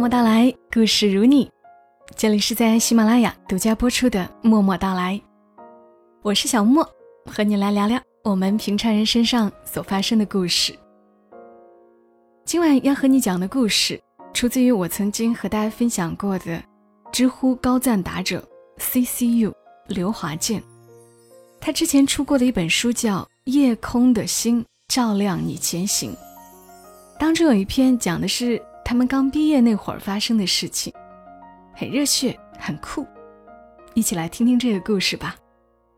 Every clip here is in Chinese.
默到来，故事如你。这里是在喜马拉雅独家播出的《默默到来》，我是小莫，和你来聊聊我们平常人身上所发生的故事。今晚要和你讲的故事，出自于我曾经和大家分享过的知乎高赞答者 C C U 刘华健。他之前出过的一本书叫《夜空的星照亮你前行》，当中有一篇讲的是他们刚毕业那会儿发生的事情，很热血，很酷。一起来听听这个故事吧。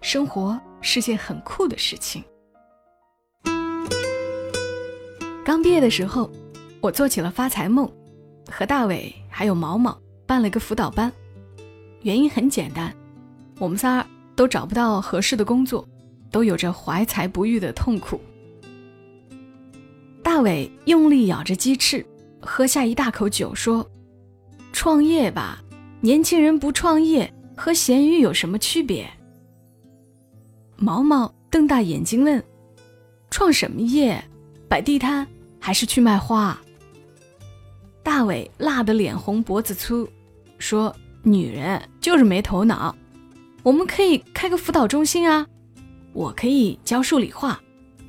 生活是件很酷的事情。刚毕业的时候，我做起了发财梦，和大伟还有毛毛办了个辅导班。原因很简单，我们仨都找不到合适的工作，都有着怀才不遇的痛苦。大伟用力咬着鸡翅，喝下一大口酒，说：“创业吧，年轻人不创业和咸鱼有什么区别？”毛毛瞪大眼睛问：“创什么业？摆地摊还是去卖花？”大伟辣得脸红脖子粗，说：“女人就是没头脑。我们可以开个辅导中心啊，我可以教数理化，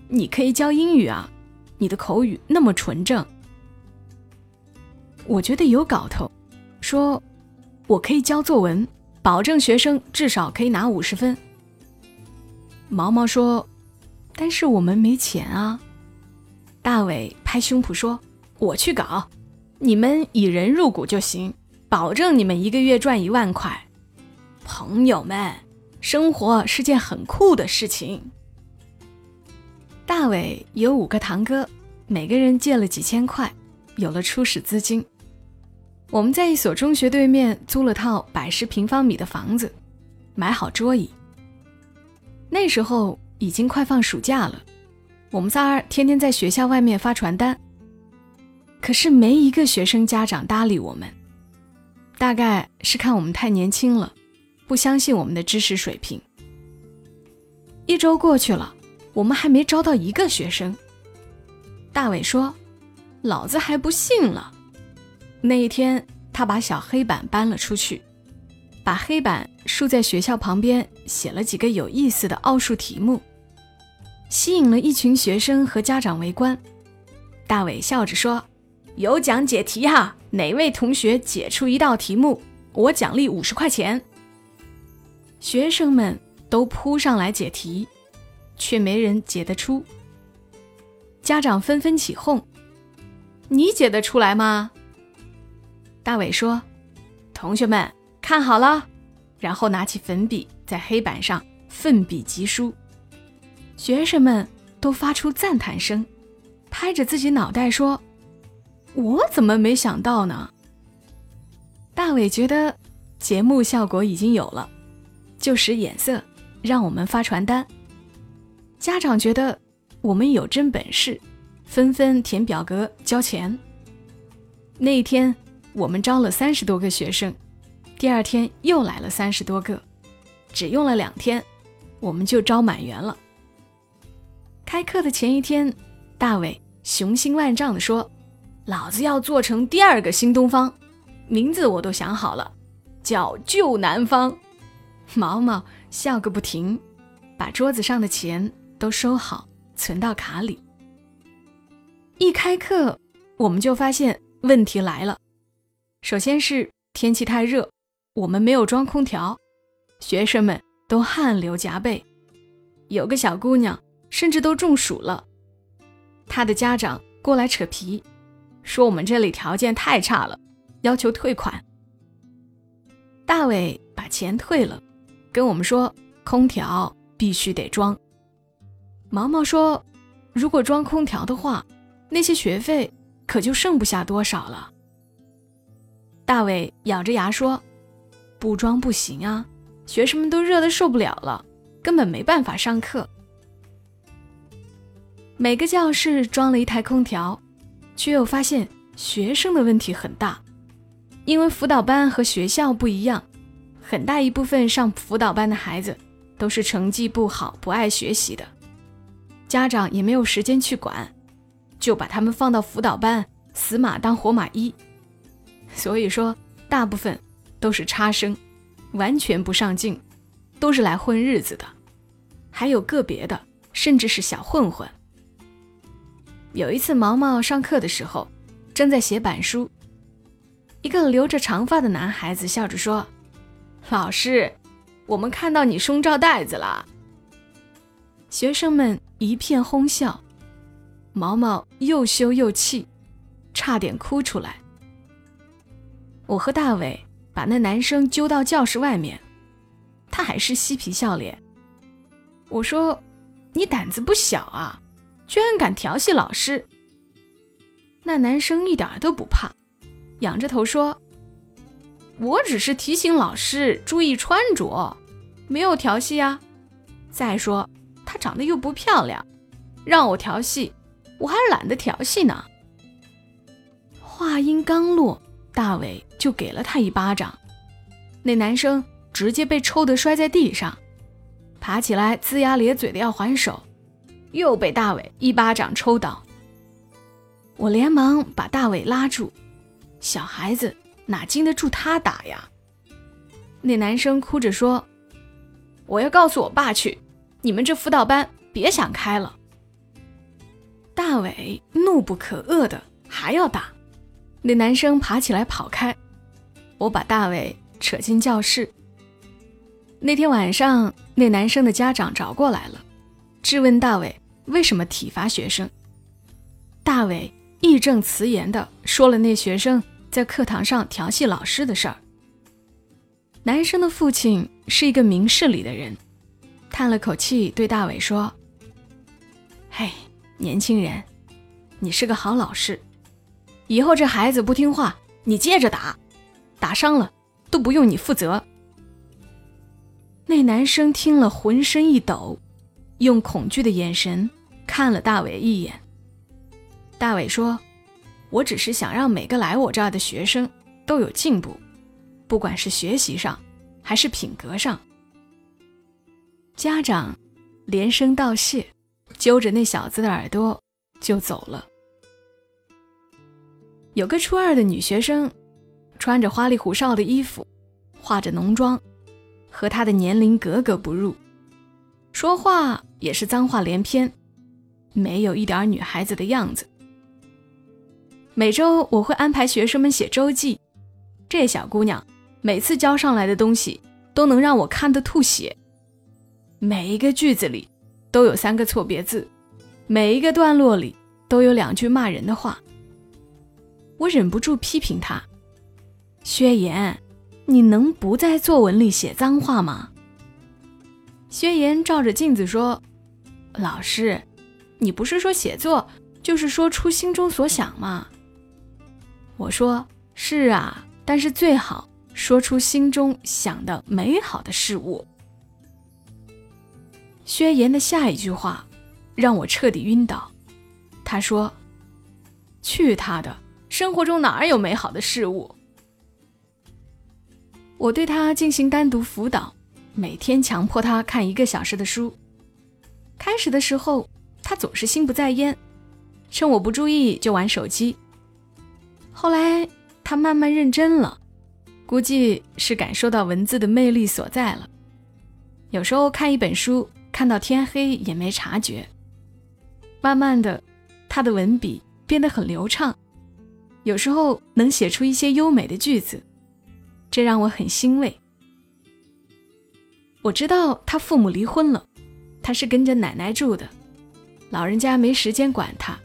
你可以教英语啊，你的口语那么纯正。我觉得有搞头，说我可以教作文，保证学生至少可以拿五十分。”毛毛说：“但是我们没钱啊。”大伟拍胸脯说：“我去搞，你们以人入股就行，保证你们一个月赚一万块。”朋友们，生活是件很酷的事情。大伟有五个堂哥，每个人借了几千块，有了初始资金。我们在一所中学对面租了套百十平方米的房子，买好桌椅。那时候已经快放暑假了，我们仨儿天天在学校外面发传单。可是没一个学生家长搭理我们，大概是看我们太年轻了。不相信我们的知识水平。一周过去了，我们还没招到一个学生。大伟说：“老子还不信了。”那一天，他把小黑板搬了出去，把黑板竖在学校旁边，写了几个有意思的奥数题目，吸引了一群学生和家长围观。大伟笑着说：“有奖解题哈，哪位同学解出一道题目，我奖励五十块钱。”学生们都扑上来解题，却没人解得出。家长纷纷起哄：“你解得出来吗？”大伟说：“同学们看好了。”然后拿起粉笔在黑板上奋笔疾书。学生们都发出赞叹声，拍着自己脑袋说：“我怎么没想到呢？”大伟觉得节目效果已经有了。就使眼色，让我们发传单。家长觉得我们有真本事，纷纷填表格交钱。那一天，我们招了三十多个学生，第二天又来了三十多个，只用了两天，我们就招满员了。开课的前一天，大伟雄心万丈地说：“老子要做成第二个新东方，名字我都想好了，叫旧南方。”毛毛笑个不停，把桌子上的钱都收好，存到卡里。一开课，我们就发现问题来了。首先是天气太热，我们没有装空调，学生们都汗流浃背，有个小姑娘甚至都中暑了。她的家长过来扯皮，说我们这里条件太差了，要求退款。大伟把钱退了。跟我们说，空调必须得装。毛毛说，如果装空调的话，那些学费可就剩不下多少了。大伟咬着牙说，不装不行啊，学生们都热得受不了了，根本没办法上课。每个教室装了一台空调，却又发现学生的问题很大，因为辅导班和学校不一样。很大一部分上辅导班的孩子都是成绩不好、不爱学习的，家长也没有时间去管，就把他们放到辅导班，死马当活马医。所以说大部分都是差生，完全不上进，都是来混日子的。还有个别的，甚至是小混混。有一次，毛毛上课的时候，正在写板书，一个留着长发的男孩子笑着说：“老师，我们看到你胸罩带子了。”学生们一片哄笑，毛毛又羞又气，差点哭出来。我和大伟把那男生揪到教室外面，他还是嬉皮笑脸。我说：“你胆子不小啊，居然敢调戏老师。”那男生一点都不怕，仰着头说：“我只是提醒老师注意穿着，没有调戏啊。再说她长得又不漂亮，让我调戏，我还懒得调戏呢。”话音刚落，大伟就给了他一巴掌，那男生直接被抽得摔在地上。爬起来，龇牙咧嘴的要还手，又被大伟一巴掌抽倒。我连忙把大伟拉住，小孩子哪经得住他打呀？那男生哭着说：“我要告诉我爸去，你们这辅导班别想开了。”大伟怒不可遏的还要打，那男生爬起来跑开，我把大伟扯进教室。那天晚上，那男生的家长找过来了，质问大伟为什么体罚学生。大伟义正辞严地说了那学生在课堂上调戏老师的事儿。男生的父亲是一个明事理的人，叹了口气对大伟说：“嘿，年轻人，你是个好老师，以后这孩子不听话，你接着打，打伤了都不用你负责。”那男生听了，浑身一抖，用恐惧的眼神看了大伟一眼。大伟说：“我只是想让每个来我这儿的学生都有进步，不管是学习上还是品格上。”家长连声道谢，揪着那小子的耳朵就走了。有个初二的女学生，穿着花里胡哨的衣服，化着浓妆。和他的年龄格格不入，说话也是脏话连篇，没有一点女孩子的样子。每周我会安排学生们写周记，这小姑娘每次交上来的东西都能让我看得吐血，每一个句子里都有三个错别字，每一个段落里都有两句骂人的话。我忍不住批评他：“薛岩。”你能不在作文里写脏话吗？薛岩照着镜子说：“老师，你不是说写作就是说出心中所想吗？”我说：“是啊，但是最好说出心中想的美好的事物。”薛岩的下一句话让我彻底晕倒。他说：“去他的，生活中哪有美好的事物？”我对他进行单独辅导，每天强迫他看一个小时的书。开始的时候，他总是心不在焉，趁我不注意就玩手机。后来他慢慢认真了，估计是感受到文字的魅力所在了。有时候看一本书看到天黑也没察觉。慢慢的，他的文笔变得很流畅，有时候能写出一些优美的句子。这让我很欣慰。我知道他父母离婚了，他是跟着奶奶住的，老人家没时间管他，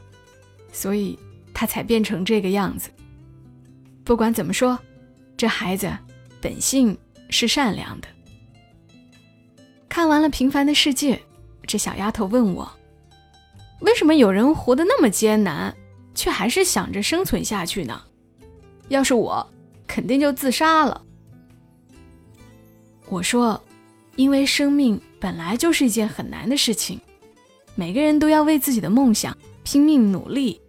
所以他才变成这个样子。不管怎么说，这孩子本性是善良的。看完了《平凡的世界》，这小丫头问我：为什么有人活得那么艰难，却还是想着生存下去呢？要是我。肯定就自杀了。我说，因为生命本来就是一件很难的事情，每个人都要为自己的梦想拼命努力，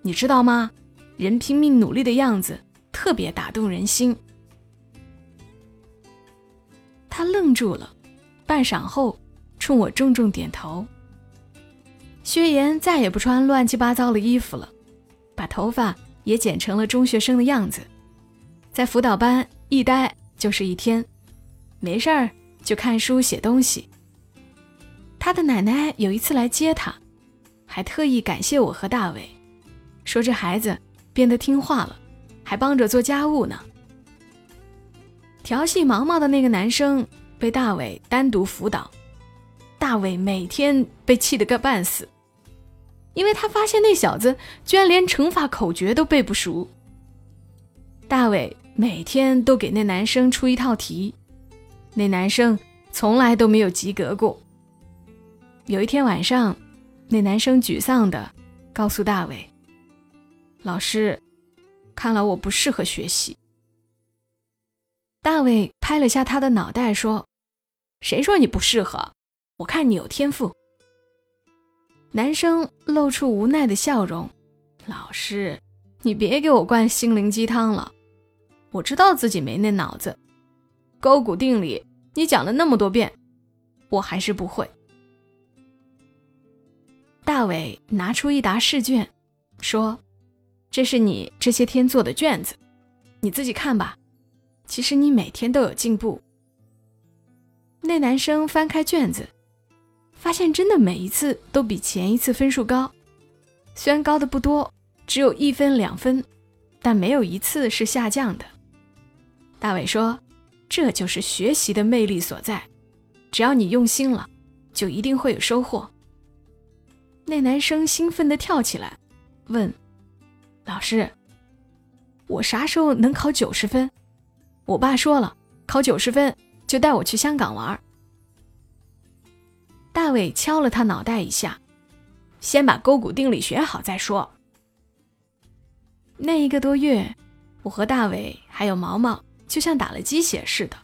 你知道吗？人拼命努力的样子特别打动人心。他愣住了，半晌后冲我重重点头。薛岩再也不穿乱七八糟的衣服了，把头发也剪成了中学生的样子。在辅导班一待就是一天，没事儿就看书写东西。他的奶奶有一次来接他，还特意感谢我和大伟，说这孩子变得听话了，还帮着做家务呢。调戏毛毛的那个男生被大伟单独辅导，大伟每天被气得个半死，因为他发现那小子居然连乘法口诀都背不熟。大伟每天都给那男生出一套题，那男生从来都没有及格过。有一天晚上，那男生沮丧的告诉大伟：“老师，看来我不适合学习。”大伟拍了下他的脑袋说：“谁说你不适合？我看你有天赋。”男生露出无奈的笑容：“老师，你别给我灌心灵鸡汤了，我知道自己没那脑子。勾股定理你讲了那么多遍，我还是不会。”大伟拿出一沓试卷，说：“这是你这些天做的卷子，你自己看吧。其实你每天都有进步。”那男生翻开卷子，发现真的每一次都比前一次分数高，虽然高的不多，只有一分两分，但没有一次是下降的。大伟说：“这就是学习的魅力所在，只要你用心了，就一定会有收获。”那男生兴奋地跳起来，问：“老师，我啥时候能考九十分？我爸说了，考九十分就带我去香港玩。”大伟敲了他脑袋一下：“先把勾股定理学好再说。”那一个多月，我和大伟还有毛毛就像打了鸡血似的，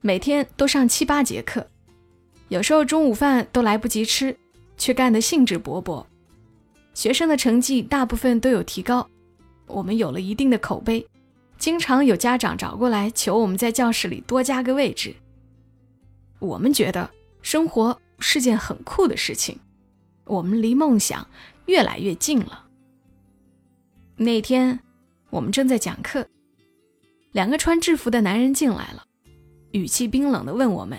每天都上七八节课，有时候中午饭都来不及吃。却干得兴致勃勃，学生的成绩大部分都有提高，我们有了一定的口碑，经常有家长找过来求我们在教室里多加个位置。我们觉得生活是件很酷的事情，我们离梦想越来越近了。那天我们正在讲课，两个穿制服的男人进来了，语气冰冷地问我们：“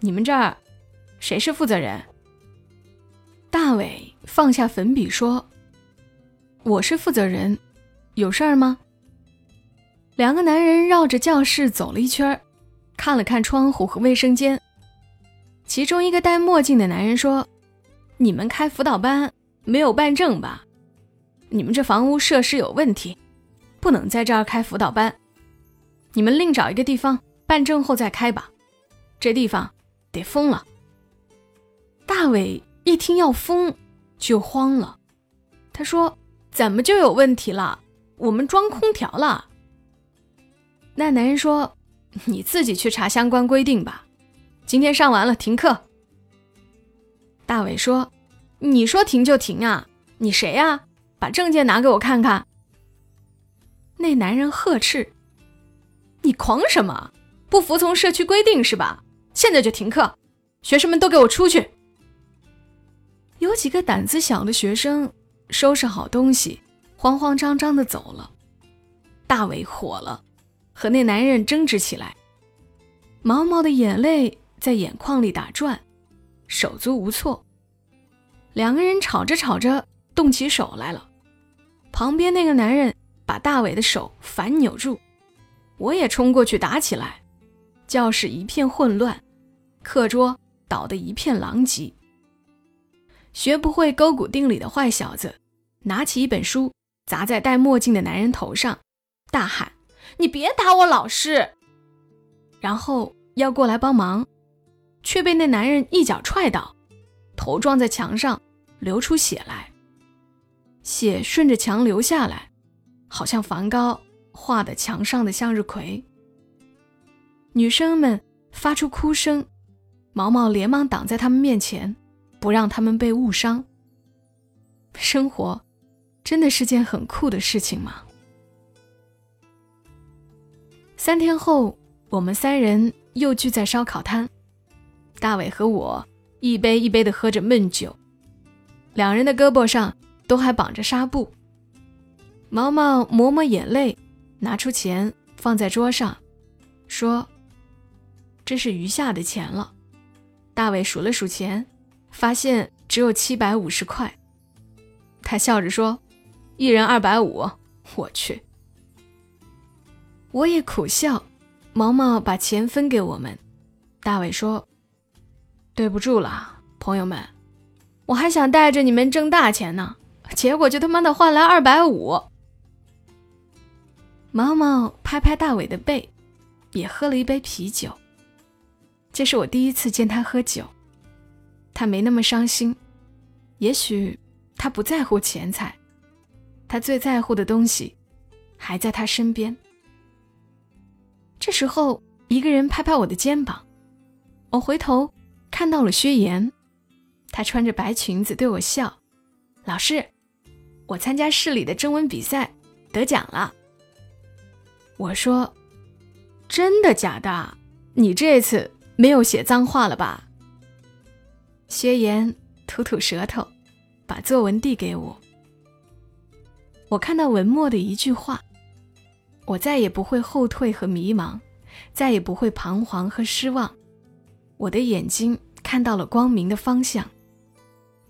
你们这儿谁是负责人？”大伟放下粉笔说：“我是负责人，有事儿吗？”两个男人绕着教室走了一圈，看了看窗户和卫生间。其中一个戴墨镜的男人说：“你们开辅导班没有办证吧？你们这房屋设施有问题，不能在这儿开辅导班。你们另找一个地方办证后再开吧，这地方得封了。”大伟。一听要封，就慌了。他说：“怎么就有问题了？我们装空调了。”那男人说：“你自己去查相关规定吧。今天上完了停课。”大伟说：“你说停就停啊？你谁呀？把证件拿给我看看。”那男人呵斥：“你狂什么？不服从社区规定是吧？现在就停课，学生们都给我出去！”有几个胆子小的学生收拾好东西，慌慌张张的走了。大伟火了，和那男人争执起来。毛毛的眼泪在眼眶里打转，手足无措。两个人吵着吵着动起手来了。旁边那个男人把大伟的手反扭住，我也冲过去打起来。教室一片混乱，课桌倒得一片狼藉。学不会勾股定理的坏小子，拿起一本书砸在戴墨镜的男人头上，大喊：“你别打我老师！”然后要过来帮忙，却被那男人一脚踹倒，头撞在墙上，流出血来。血顺着墙流下来，好像梵高画的墙上的向日葵。女生们发出哭声，毛毛连忙挡在他们面前。不让他们被误伤。生活真的是件很酷的事情吗？三天后，我们三人又聚在烧烤摊，大伟和我一杯一杯的喝着闷酒，两人的胳膊上都还绑着纱布。毛毛抹抹眼泪，拿出钱放在桌上，说：“这是余下的钱了。”大伟数了数钱，发现只有七百五十块。他笑着说：“一人二百五。”我去！我也苦笑。毛毛把钱分给我们，大伟说：“对不住了，朋友们，我还想带着你们挣大钱呢，结果就他妈的换来二百五。”毛毛拍拍大伟的背，也喝了一杯啤酒。这是我第一次见他喝酒，他没那么伤心，也许他不在乎钱财，他最在乎的东西还在他身边。这时候，一个人拍拍我的肩膀，我回头看到了薛岩，她穿着白裙子对我笑：“老师，我参加市里的征文比赛得奖了。”我说：“真的假的？你这次没有写脏话了吧？”薛岩吐吐舌头，把作文递给我。我看到文末的一句话。我再也不会后退和迷茫，再也不会彷徨和失望。我的眼睛看到了光明的方向，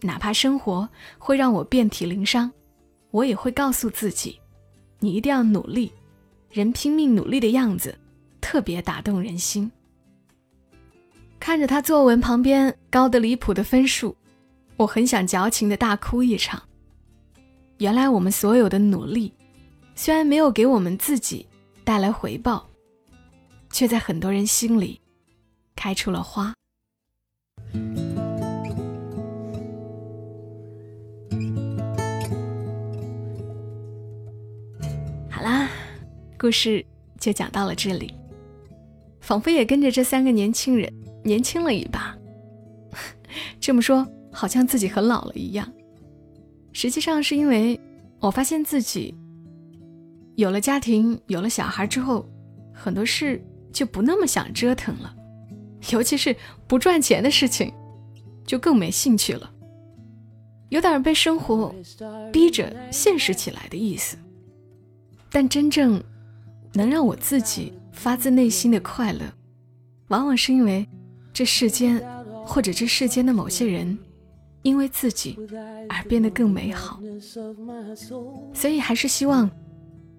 哪怕生活会让我遍体鳞伤，我也会告诉自己：你一定要努力。人拼命努力的样子，特别打动人心。看着他作文旁边高得离谱的分数，我很想矫情的大哭一场。原来我们所有的努力。虽然没有给我们自己带来回报，却在很多人心里开出了花。好啦，故事就讲到了这里，仿佛也跟着这三个年轻人年轻了一把。这么说，好像自己很老了一样。实际上是因为我发现自己。有了家庭，有了小孩之后，很多事就不那么想折腾了，尤其是不赚钱的事情，就更没兴趣了。有点被生活逼着现实起来的意思。但真正能让我自己发自内心的快乐，往往是因为这世间或者这世间的某些人，因为自己而变得更美好。所以还是希望。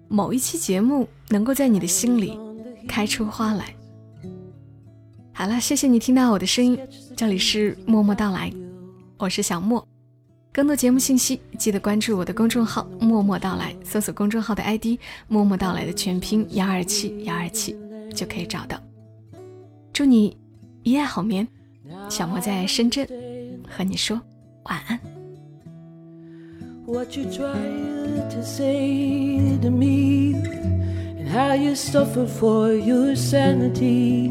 某一期节目能够在你的心里开出花来。好了，谢谢你听到我的声音，这里是默默到来，我是小莫。更多节目信息，记得关注我的公众号“默默到来”，搜索公众号的 ID“ 默默到来”的全拼幺二七幺二七就可以找到。祝你一夜好眠，小莫在深圳和你说晚安。what you tried to say to me, and how you suffered for your sanity,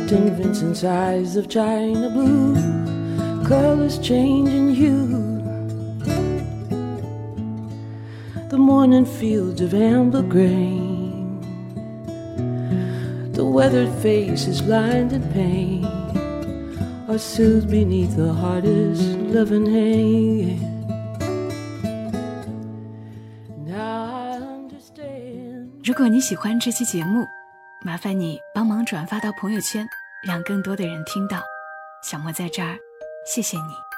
reflecting Vincent's eyes of china blue, colors changing hue. The morning fields of amber grain, the weathered faces lined in pain are soothed beneath the hardest loving hand. 如果你喜欢这期节目，麻烦你帮忙转发到朋友圈， 让更多的人听到。小莫在这儿，谢谢你。